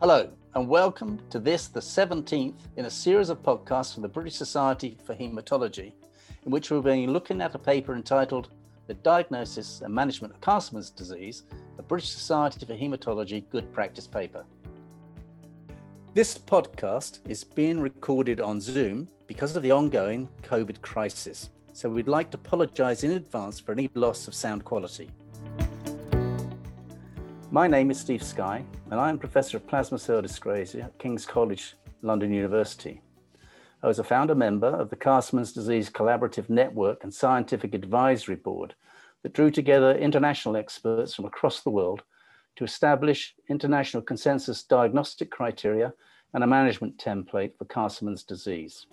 Hello, and welcome to this, the 17th in a series of podcasts from the British Society for Haematology, in which we'll be looking at a paper entitled The Diagnosis and Management of Castleman's Disease, the British Society for Haematology Good Practice paper. This podcast is being recorded on Zoom because of the ongoing COVID crisis, so we'd like to apologise in advance for any loss of sound quality. My name is Steve Schey, and I am Professor of Plasma Cell Dyscrasia at King's College, London University. I was a founder member of the Castleman's Disease Collaborative Network and Scientific Advisory Board that drew together international experts from across the world to establish international consensus diagnostic criteria and a management template for Castleman's disease.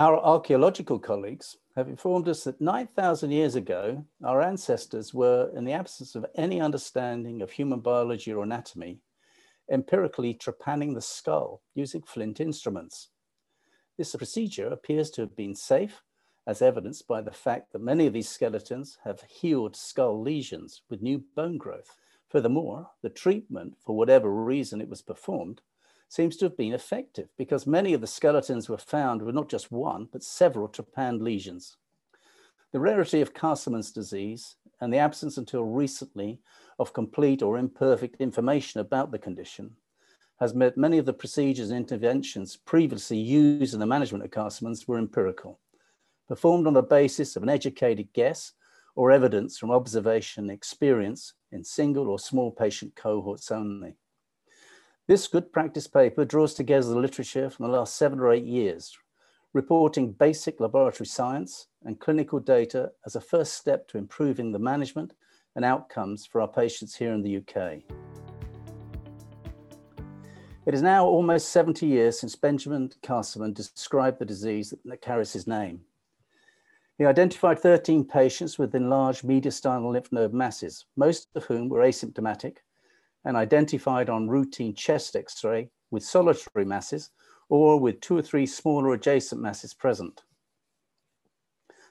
Our archaeological colleagues have informed us that 9,000 years ago, our ancestors were, in the absence of any understanding of human biology or anatomy, empirically trepanning the skull using flint instruments. This procedure appears to have been safe, as evidenced by the fact that many of these skeletons have healed skull lesions with new bone growth. Furthermore, the treatment, for whatever reason it was performed, seems to have been effective because many of the skeletons were found with not just one, but several trepanned lesions. The rarity of Castleman's disease and the absence until recently of complete or imperfect information about the condition has meant many of the procedures and interventions previously used in the management of Castleman's were empirical, performed on the basis of an educated guess or evidence from observation and experience in single or small patient cohorts only. This good practice paper draws together the literature from the last seven or eight years, reporting basic laboratory science and clinical data as a first step to improving the management and outcomes for our patients here in the UK. It is now almost 70 years since Benjamin Castleman described the disease that carries his name. He identified 13 patients with enlarged mediastinal lymph node masses, most of whom were asymptomatic and identified on routine chest x-ray with solitary masses or with two or three smaller adjacent masses present.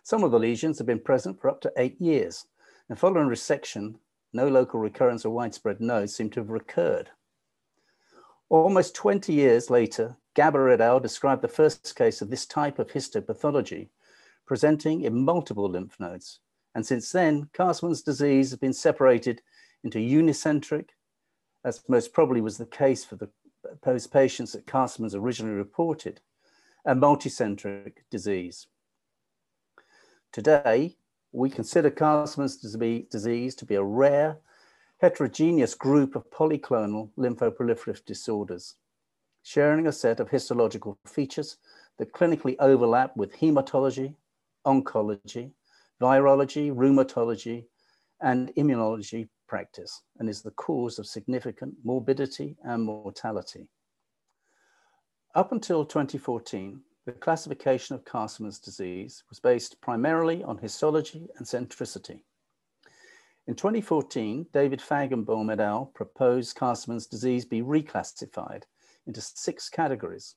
Some of the lesions have been present for up to eight years, and following resection, no local recurrence or widespread nodes seem to have recurred. Almost 20 years later, Gaba et al. described the first case of this type of histopathology, presenting in multiple lymph nodes. And since then, Castleman's disease has been separated into unicentric as most probably was the case for the those patients that Castleman's originally reported, a multicentric disease. Today, we consider Castleman's disease to be a rare, heterogeneous group of polyclonal lymphoproliferative disorders, sharing a set of histological features that clinically overlap with hematology, oncology, virology, rheumatology, and immunology practice and is the cause of significant morbidity and mortality. Up until 2014, the classification of Castleman's disease was based primarily on histology and centricity. In 2014, David Fajgenbaum et al. proposed Castleman's disease be reclassified into six categories.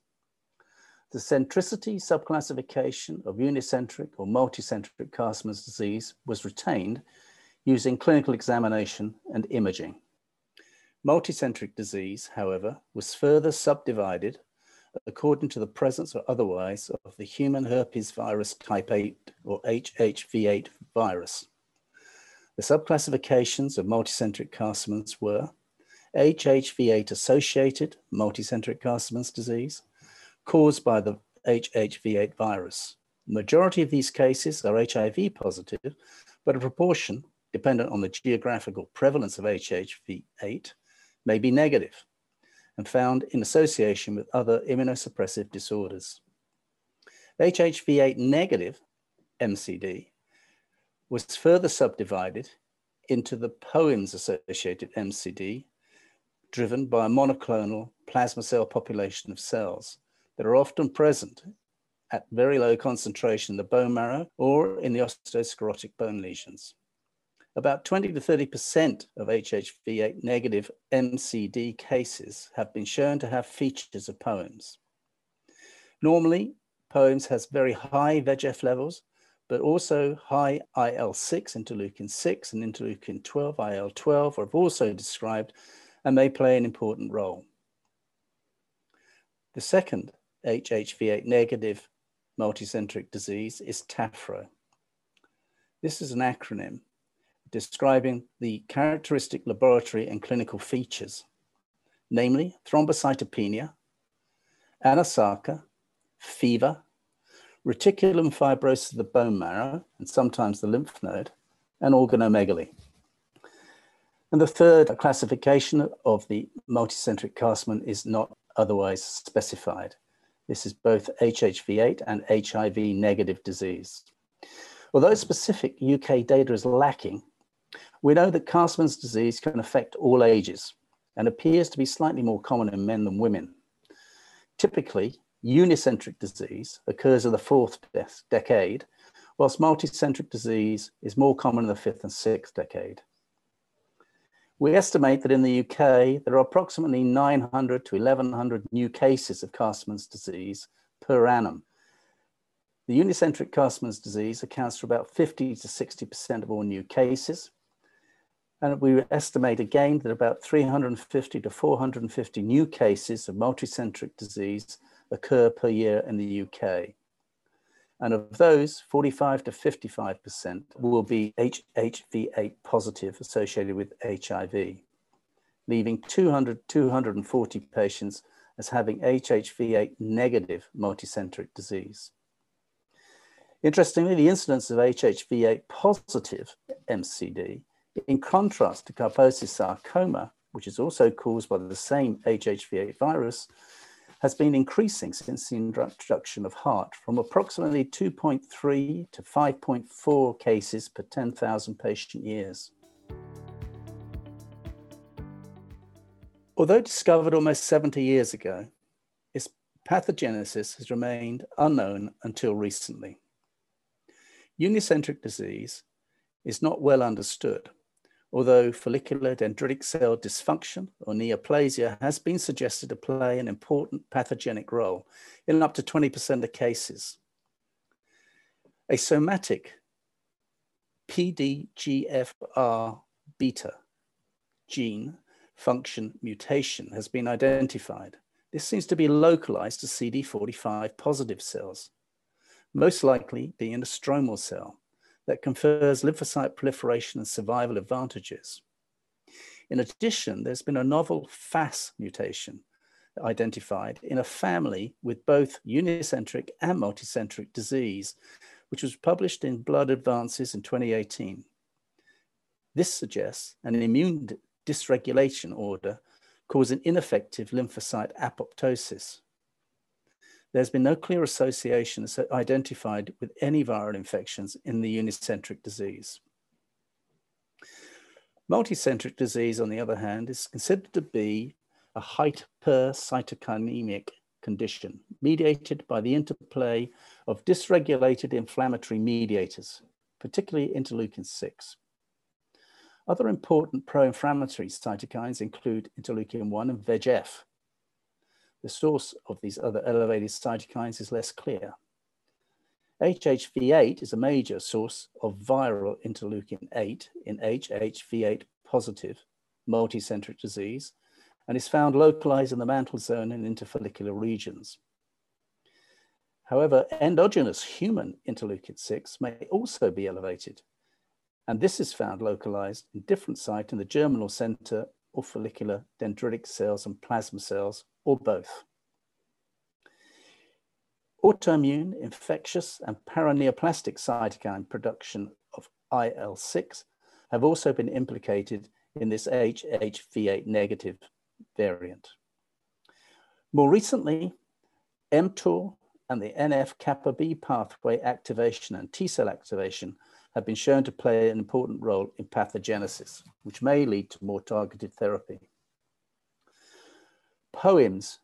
The centricity subclassification of unicentric or multicentric Castleman's disease was retained using clinical examination and imaging. Multicentric disease, however, was further subdivided according to the presence or otherwise of the human herpes virus type 8 or HHV8 virus. The subclassifications of multicentric Castleman's were HHV8 associated multicentric Castleman's disease caused by the HHV8 virus. The majority of these cases are HIV positive, but a proportion dependent on the geographical prevalence of HHV8, may be negative and found in association with other immunosuppressive disorders. HHV8 negative MCD was further subdivided into the POEMS associated MCD, driven by a monoclonal plasma cell population of cells that are often present at very low concentration in the bone marrow or in the osteosclerotic bone lesions. About 20 to 30% of HHV8 negative MCD cases have been shown to have features of POEMS. Normally, POEMS has very high VEGF levels, but also high IL-6, interleukin-6 and interleukin-12, IL-12 are also described and may play an important role. The second HHV8 negative multicentric disease is TAFRO. This is an acronym describing the characteristic laboratory and clinical features, namely thrombocytopenia, anasarca, fever, reticulum fibrosis of the bone marrow, and sometimes the lymph node, and organomegaly. And the third classification of the multicentric carcinoma is not otherwise specified. This is both HHV8 and HIV negative disease. Although specific UK data is lacking, we know that Castleman's disease can affect all ages and appears to be slightly more common in men than women. Typically, unicentric disease occurs in the fourth de decade, whilst multicentric disease is more common in the fifth and sixth decade. We estimate that in the UK, there are approximately 900 to 1100 new cases of Castleman's disease per annum. The unicentric Castleman's disease accounts for about 50 to 60% of all new cases. And we estimate again that about 350 to 450 new cases of multicentric disease occur per year in the UK. And of those, 45 to 55% will be HHV8 positive associated with HIV, leaving 200, 240 patients as having HHV8 negative multicentric disease. Interestingly, the incidence of HHV8 positive MCD, in contrast to Kaposi sarcoma, which is also caused by the same HHV8 virus, has been increasing since the introduction of HAART from approximately 2.3 to 5.4 cases per 10,000 patient years. Although discovered almost 70 years ago, its pathogenesis has remained unknown until recently. Unicentric disease is not well understood although follicular dendritic cell dysfunction or neoplasia has been suggested to play an important pathogenic role in up to 20% of cases. A somatic PDGFR beta gene function mutation has been identified. This seems to be localized to CD45 positive cells, most likely being a stromal cell that confers lymphocyte proliferation and survival advantages. In addition, there's been a novel FAS mutation identified in a family with both unicentric and multicentric disease, which was published in Blood Advances in 2018. This suggests an immune dysregulation order causing ineffective lymphocyte apoptosis. There's been no clear association identified with any viral infections in the unicentric disease. Multicentric disease, on the other hand, is considered to be a hypercytokinemic condition mediated by the interplay of dysregulated inflammatory mediators, particularly interleukin 6. Other important pro-inflammatory cytokines include interleukin 1 and VEGF, the source of these other elevated cytokines is less clear. HHV8 is a major source of viral interleukin 8 in HHV8 positive multicentric disease and is found localized in the mantle zone and interfollicular regions. However, endogenous human interleukin 6 may also be elevated, and this is found localized in different sites in the germinal center or follicular dendritic cells and plasma cells or both. Autoimmune, infectious, and paraneoplastic cytokine production of IL-6 have also been implicated in this HHV8 negative variant. More recently, mTOR and the NF-kappa B pathway activation and T-cell activation have been shown to play an important role in pathogenesis, which may lead to more targeted therapy. POEMS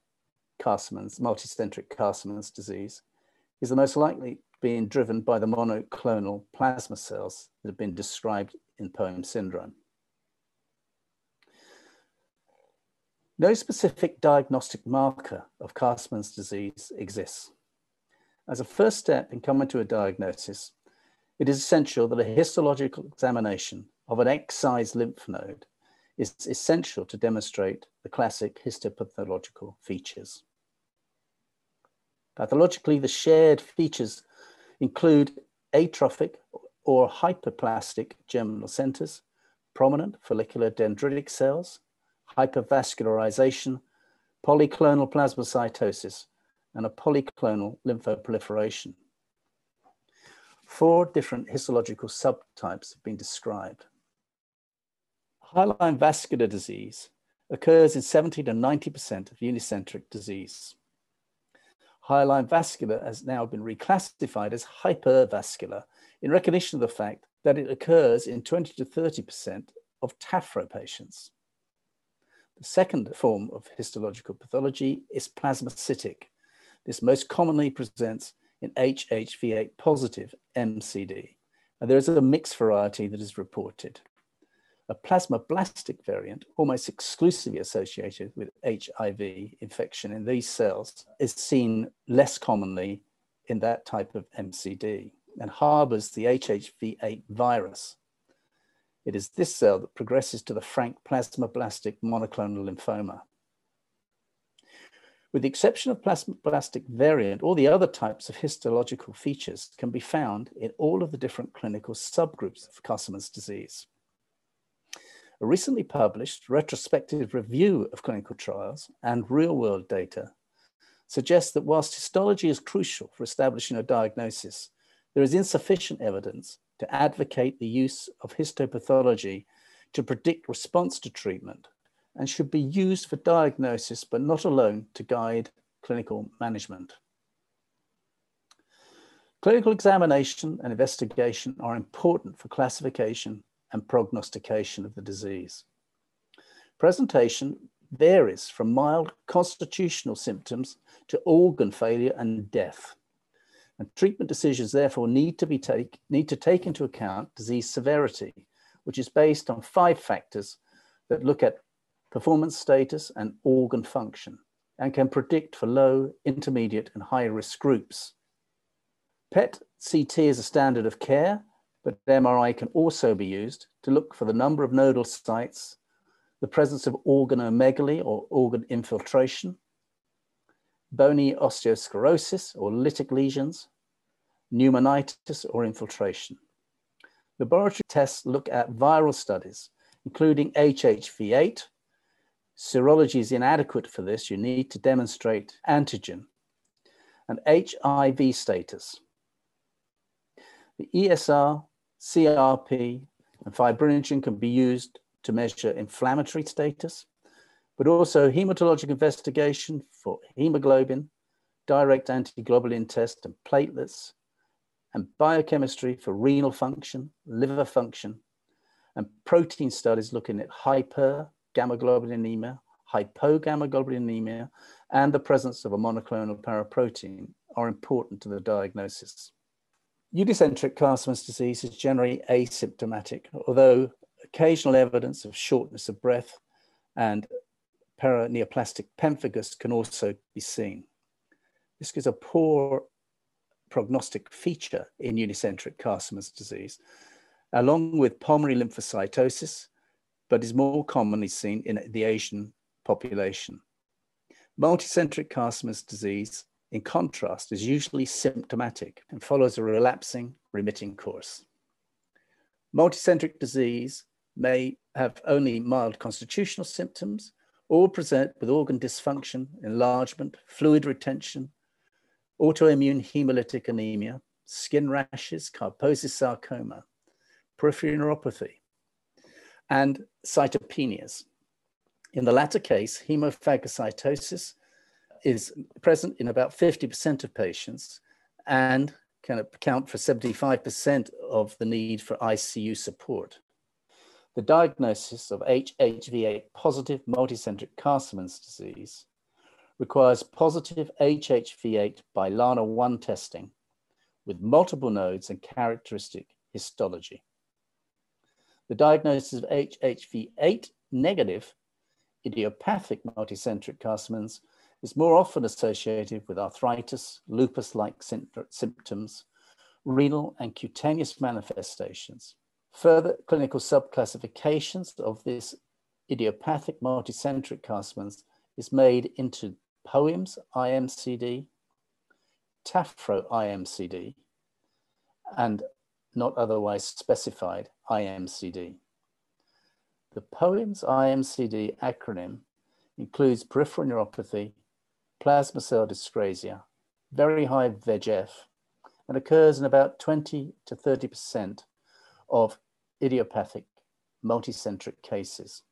Castleman's, multicentric Castleman's disease, is the most likely being driven by the monoclonal plasma cells that have been described in POEM syndrome. No specific diagnostic marker of Castleman's disease exists. As a first step in coming to a diagnosis, it is essential that a histological examination of an excised lymph node is essential to demonstrate the classic histopathological features. Pathologically, the shared features include atrophic or hyperplastic germinal centers, prominent follicular dendritic cells, hypervascularization, polyclonal plasmacytosis, and a polyclonal lymphoproliferation. Four different histological subtypes have been described. Hyaline vascular disease occurs in 70 to 90% of unicentric disease. Hyaline vascular has now been reclassified as hypervascular in recognition of the fact that it occurs in 20 to 30% of TAFRO patients. The second form of histological pathology is plasmacytic. This most commonly presents in HHV8 positive MCD, and there is a mixed variety that is reported. A plasmablastic variant, almost exclusively associated with HIV infection in these cells, is seen less commonly in that type of MCD and harbors the HHV8 virus. It is this cell that progresses to the frank plasmablastic monoclonal lymphoma. With the exception of plasmablastic variant, all the other types of histological features can be found in all of the different clinical subgroups of Castleman's disease. A recently published retrospective review of clinical trials and real-world data suggests that whilst histology is crucial for establishing a diagnosis, there is insufficient evidence to advocate the use of histopathology to predict response to treatment and should be used for diagnosis, but not alone to guide clinical management. Clinical examination and investigation are important for classification and prognostication of the disease. Presentation varies from mild constitutional symptoms to organ failure and death. And treatment decisions therefore need to, be take, need to take into account disease severity, which is based on five factors that look at performance status, and organ function, and can predict for low, intermediate, and high risk groups. PET CT is a standard of care, but MRI can also be used to look for the number of nodal sites, the presence of organomegaly or organ infiltration, bony osteosclerosis or lytic lesions, pneumonitis or infiltration. Laboratory tests look at viral studies, including HHV8, Serology is inadequate for this. You need to demonstrate antigen and HIV status. The ESR, CRP, and fibrinogen can be used to measure inflammatory status, but also hematologic investigation for hemoglobin, direct antiglobulin test and platelets, and biochemistry for renal function, liver function, and protein studies looking at hyper gamma-globulinemia, hypogamma-globulinemia, and the presence of a monoclonal paraprotein are important to the diagnosis. Unicentric Castleman's disease is generally asymptomatic, although occasional evidence of shortness of breath and paraneoplastic pemphigus can also be seen. This is a poor prognostic feature in unicentric Castleman's disease, along with pulmonary lymphocytosis, but is more commonly seen in the Asian population. Multicentric Castleman's disease, in contrast, is usually symptomatic and follows a relapsing, remitting course. Multicentric disease may have only mild constitutional symptoms or present with organ dysfunction, enlargement, fluid retention, autoimmune hemolytic anemia, skin rashes, Kaposi's sarcoma, peripheral neuropathy, and cytopenias. In the latter case, hemophagocytosis is present in about 50% of patients and can account for 75% of the need for ICU support. The diagnosis of HHV8 positive multicentric Castleman's disease requires positive HHV8 by LANA1 testing with multiple nodes and characteristic histology. The diagnosis of HHV8 negative idiopathic multicentric Castleman's is more often associated with arthritis, lupus-like symptoms, renal and cutaneous manifestations. Further clinical subclassifications of this idiopathic multicentric Castleman's is made into POEMS IMCD, TAFRO IMCD, and not otherwise specified IMCD. The POEMS IMCD acronym includes peripheral neuropathy, plasma cell dyscrasia, very high VEGF, and occurs in about 20 to 30% of idiopathic multicentric cases.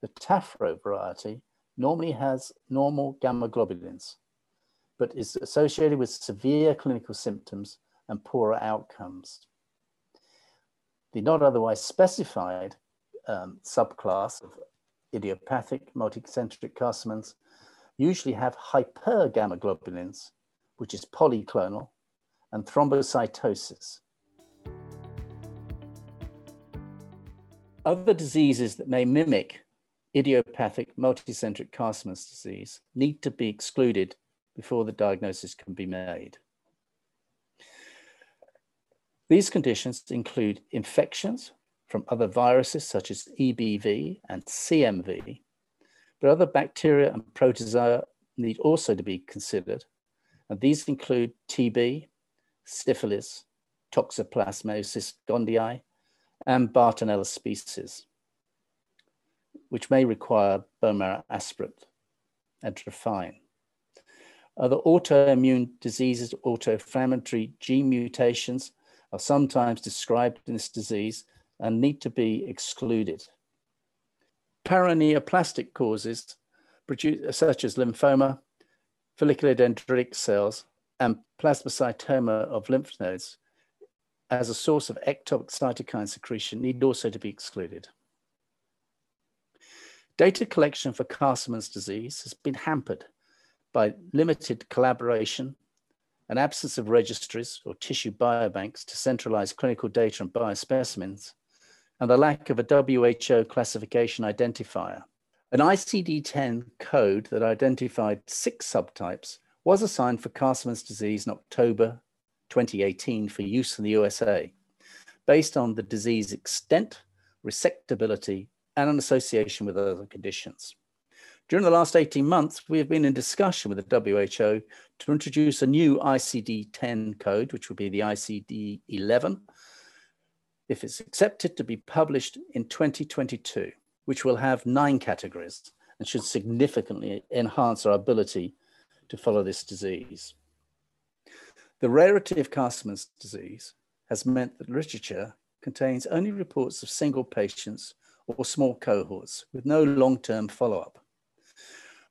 The TAFRO variety normally has normal gamma globulins, but is associated with severe clinical symptoms and poorer outcomes. The not otherwise specified um, subclass of idiopathic multicentric carcinomas usually have hypergammaglobulins, which is polyclonal, and thrombocytosis. Other diseases that may mimic idiopathic multicentric Castleman's disease need to be excluded before the diagnosis can be made. These conditions include infections from other viruses such as EBV and CMV, but other bacteria and protozoa need also to be considered. And these include TB, syphilis, toxoplasmosis gondii, and Bartonella species, which may require bone marrow aspirate and trephine. Other autoimmune diseases, autoinflammatory gene mutations, are sometimes described in this disease and need to be excluded. Paraneoplastic causes, such as lymphoma, follicular dendritic cells, and plasmacytoma of lymph nodes, as a source of ectopic cytokine secretion, need also to be excluded. Data collection for Castleman's disease has been hampered by limited collaboration an absence of registries or tissue biobanks to centralize clinical data and biospecimens, and the lack of a WHO classification identifier. An ICD-10 code that identified six subtypes was assigned for Castleman's disease in October 2018 for use in the USA, based on the disease extent, resectability, and an association with other conditions. During the last 18 months, we have been in discussion with the WHO to introduce a new ICD-10 code, which will be the ICD-11, if it's accepted to be published in 2022, which will have nine categories and should significantly enhance our ability to follow this disease. The rarity of Castleman's disease has meant that literature contains only reports of single patients or small cohorts with no long-term follow-up.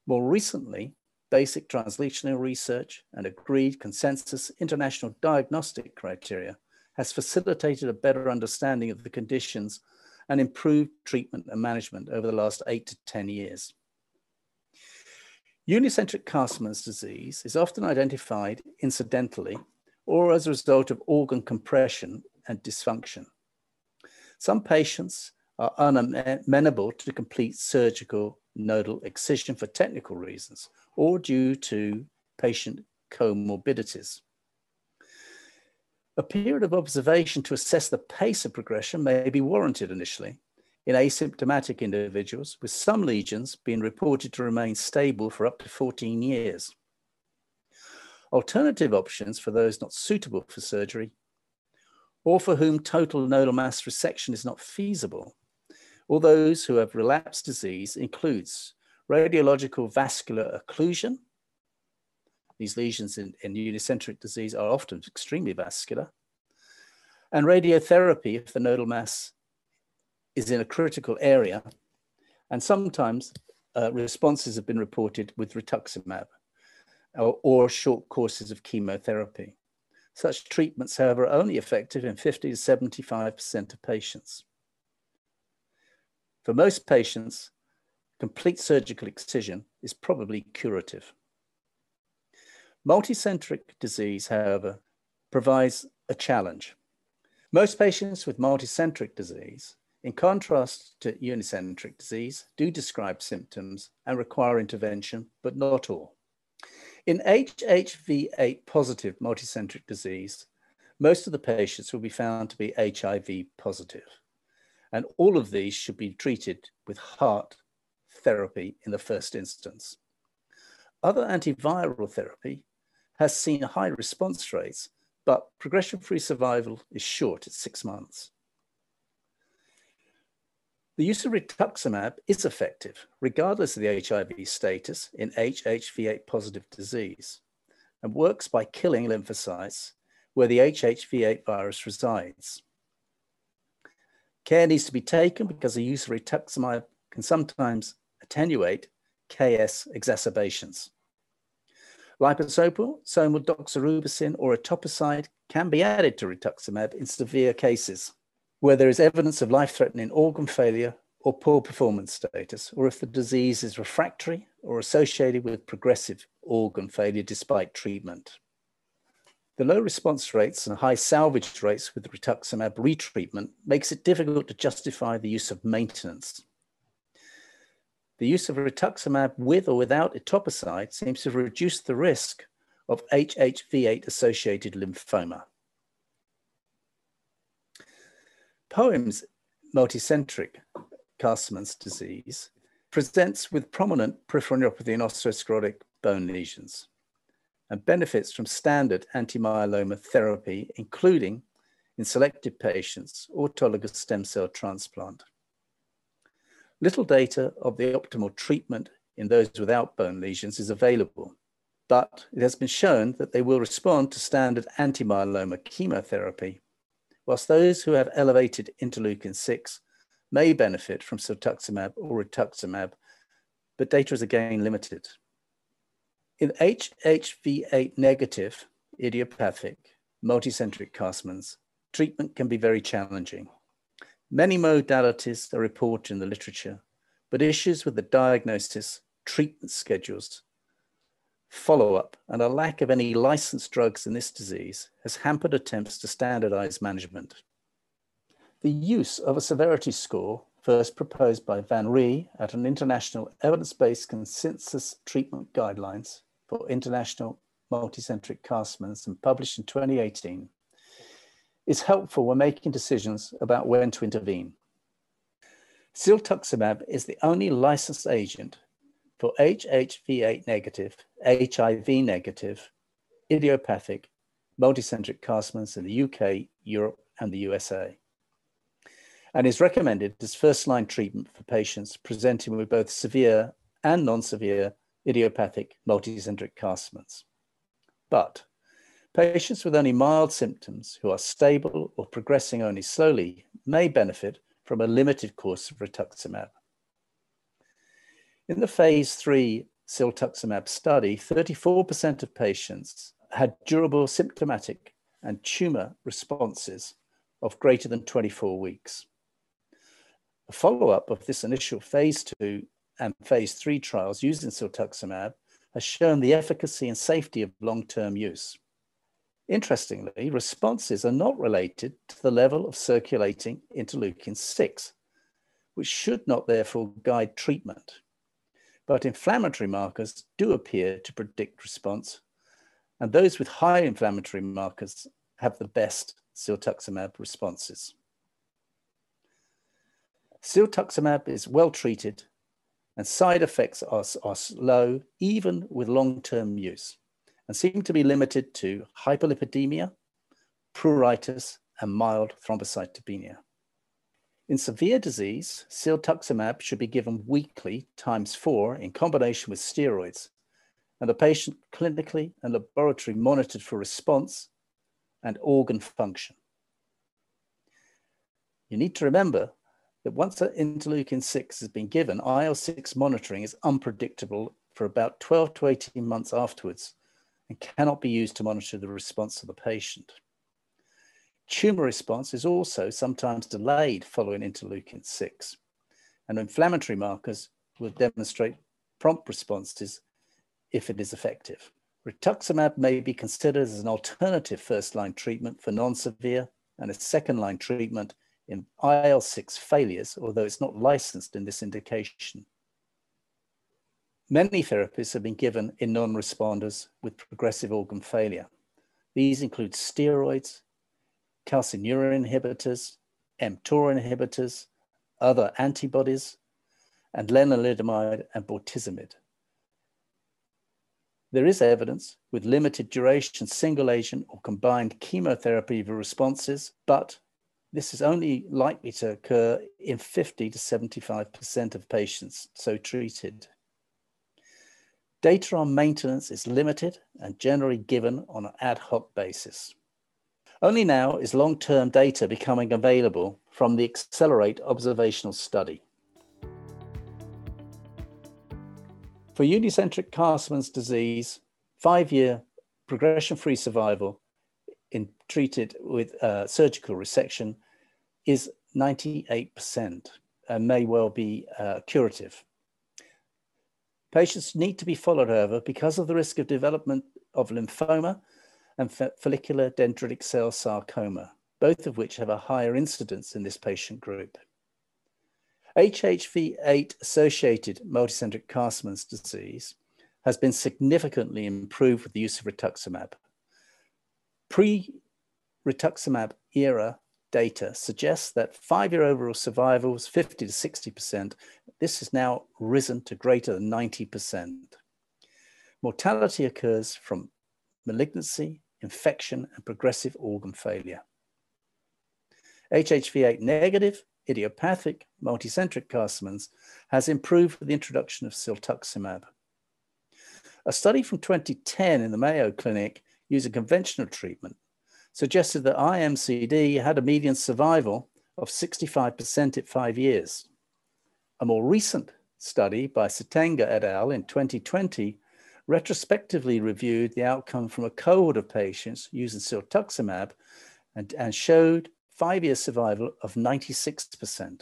More recently, basic translational research and agreed consensus international diagnostic criteria has facilitated a better understanding of the conditions and improved treatment and management over the last eight to 10 years. Unicentric Castleman's disease is often identified incidentally or as a result of organ compression and dysfunction. Some patients are unamenable to complete surgical nodal excision for technical reasons or due to patient comorbidities. A period of observation to assess the pace of progression may be warranted initially in asymptomatic individuals, with some lesions being reported to remain stable for up to 14 years. Alternative options for those not suitable for surgery or for whom total nodal mass resection is not feasible or those who have relapsed disease includes radiological vascular occlusion. These lesions in, in unicentric disease are often extremely vascular. And radiotherapy if the nodal mass is in a critical area. And sometimes uh, responses have been reported with rituximab or, or short courses of chemotherapy. Such treatments, however, are only effective in 50 to 75% of patients. For most patients, complete surgical excision is probably curative. Multicentric disease, however, provides a challenge. Most patients with multicentric disease, in contrast to unicentric disease, do describe symptoms and require intervention, but not all. In HHV8 positive multicentric disease, most of the patients will be found to be HIV positive. And all of these should be treated with HAART therapy in the first instance. Other antiviral therapy has seen high response rates, but progression-free survival is short at six months. The use of rituximab is effective, regardless of the HIV status in HHV8 positive disease, and works by killing lymphocytes where the HHV8 virus resides. Care needs to be taken because the use of rituximab can sometimes attenuate KS exacerbations. Liposomal doxorubicin or etoposide can be added to rituximab in severe cases where there is evidence of life-threatening organ failure or poor performance status, or if the disease is refractory or associated with progressive organ failure despite treatment. The low response rates and high salvage rates with rituximab retreatment makes it difficult to justify the use of maintenance. The use of rituximab with or without etoposide seems to have reduced the risk of HHV8 associated lymphoma. POEM's multicentric Castleman's disease presents with prominent peripheral neuropathy and osteosclerotic bone lesions and benefits from standard anti-myeloma therapy, including in selected patients, autologous stem cell transplant. Little data of the optimal treatment in those without bone lesions is available, but it has been shown that they will respond to standard anti-myeloma chemotherapy, whilst those who have elevated interleukin-6 may benefit from siltuximab or rituximab, but data is again limited. In HHV8 negative idiopathic multicentric Castleman's, treatment can be very challenging. Many modalities are reported in the literature, but issues with the diagnosis, treatment schedules, follow-up, and a lack of any licensed drugs in this disease has hampered attempts to standardize management. The use of a severity score first proposed by Van Rhee at an international evidence-based consensus treatment guidelines for international multicentric Castleman's and published in 2018 is helpful when making decisions about when to intervene. Siltuximab is the only licensed agent for HHV8 negative, HIV negative, idiopathic, multicentric Castleman's in the UK, Europe, and the USA, and is recommended as first-line treatment for patients presenting with both severe and non-severe idiopathic multicentric Castleman's. But patients with only mild symptoms who are stable or progressing only slowly may benefit from a limited course of rituximab. In the phase three siltuximab study, 34% of patients had durable symptomatic and tumor responses of greater than 24 weeks. A follow-up of this initial phase two and phase three trials using siltuximab has shown the efficacy and safety of long-term use. Interestingly, responses are not related to the level of circulating interleukin-6, which should not therefore guide treatment. But inflammatory markers do appear to predict response, and those with high inflammatory markers have the best siltuximab responses. Siltuximab is well treated and side effects are, are low even with long-term use and seem to be limited to hyperlipidemia, pruritus, and mild thrombocytopenia. In severe disease, siltuximab should be given weekly times four in combination with steroids, and the patient clinically and laboratory monitored for response and organ function. You need to remember that once interleukin 6 has been given, IL 6 monitoring is unpredictable for about 12 to 18 months afterwards and cannot be used to monitor the response of the patient. Tumor response is also sometimes delayed following interleukin 6, and inflammatory markers will demonstrate prompt responses if it is effective. Rituximab may be considered as an alternative first-line treatment for non-severe and a second-line treatment in IL-6 failures, although it's not licensed in this indication. Many therapies have been given in non-responders with progressive organ failure. These include steroids, calcineurin inhibitors, mTOR inhibitors, other antibodies, and lenalidomide and bortezomib. There is evidence with limited duration single agent or combined chemotherapy responses, but this is only likely to occur in 50 to 75% of patients so treated. Data on maintenance is limited and generally given on an ad hoc basis. Only now is long-term data becoming available from the Accelerate observational study. For unicentric Castleman's disease, five-year progression-free survival in treated with uh, surgical resection is 98% and may well be uh, curative. Patients need to be followed, however, because of the risk of development of lymphoma and follicular dendritic cell sarcoma, both of which have a higher incidence in this patient group. HHV8 associated multicentric Castleman's disease has been significantly improved with the use of rituximab. Pre rituximab era data suggests that five year overall survival was 50 to 60%. This has now risen to greater than 90%. Mortality occurs from malignancy, infection, and progressive organ failure. HHV8 negative idiopathic multicentric Castleman's has improved with the introduction of siltuximab. A study from 2010 in the Mayo Clinic using conventional treatment suggested that IMCD had a median survival of 65% at five years. A more recent study by Satenga et al. in 2020 retrospectively reviewed the outcome from a cohort of patients using siltuximab and, and showed five-year survival of 96%.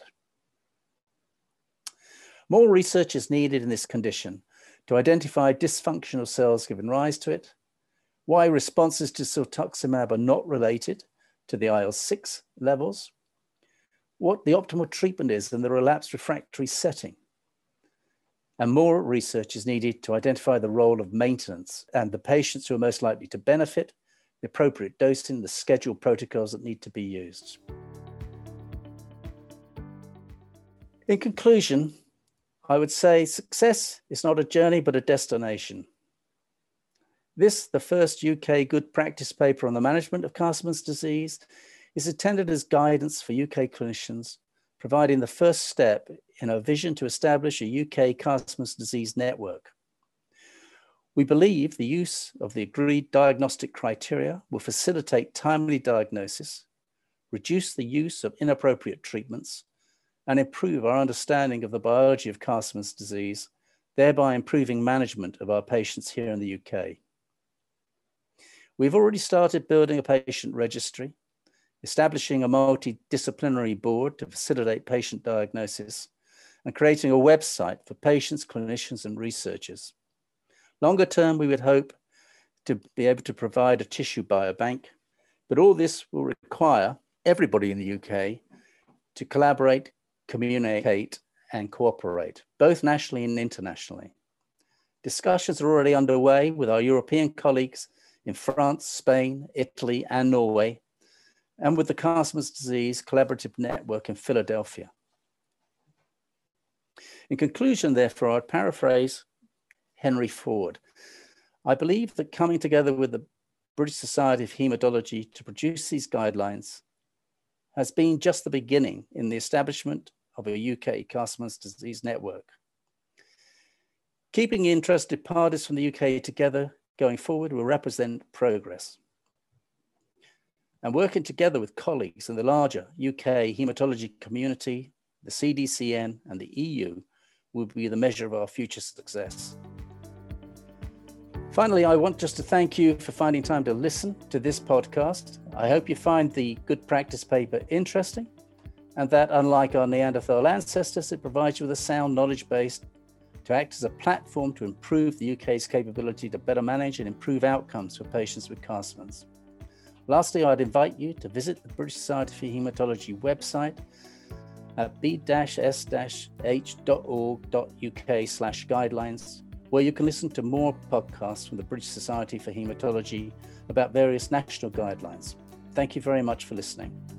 More research is needed in this condition to identify dysfunctional cells giving rise to it, why responses to siltuximab are not related to the IL-6 levels, what the optimal treatment is in the relapsed refractory setting. And more research is needed to identify the role of maintenance and the patients who are most likely to benefit, the appropriate dosing, the scheduled protocols that need to be used. In conclusion, I would say success is not a journey, but a destination. This, the first UK good practice paper on the management of Castleman's disease, is intended as guidance for UK clinicians, providing the first step in our vision to establish a UK Castleman's disease network. We believe the use of the agreed diagnostic criteria will facilitate timely diagnosis, reduce the use of inappropriate treatments, and improve our understanding of the biology of Castleman's disease, thereby improving management of our patients here in the UK. We've already started building a patient registry, establishing a multidisciplinary board to facilitate patient diagnosis, and creating a website for patients, clinicians, and researchers. Longer term, we would hope to be able to provide a tissue biobank, but all this will require everybody in the UK to collaborate, communicate, and cooperate, both nationally and internationally. Discussions are already underway with our European colleagues in France, Spain, Italy, and Norway, and with the Castleman's Disease Collaborative Network in Philadelphia. In conclusion, therefore, I'd paraphrase Henry Ford. I believe that coming together with the British Society of Haematology to produce these guidelines has been just the beginning in the establishment of a UK Castleman's Disease Network. Keeping interested parties from the UK together going forward will represent progress. And working together with colleagues in the larger UK hematology community, the CDCN, and the EU will be the measure of our future success. Finally, I want just to thank you for finding time to listen to this podcast. I hope you find the good practice paper interesting and that, unlike our Neanderthal ancestors, it provides you with a sound knowledge base to act as a platform to improve the UK's capability to better manage and improve outcomes for patients with Castleman's. Lastly, I'd invite you to visit the British Society for Haematology website at b-s-h.org.uk slash guidelines, where you can listen to more podcasts from the British Society for Haematology about various national guidelines. Thank you very much for listening.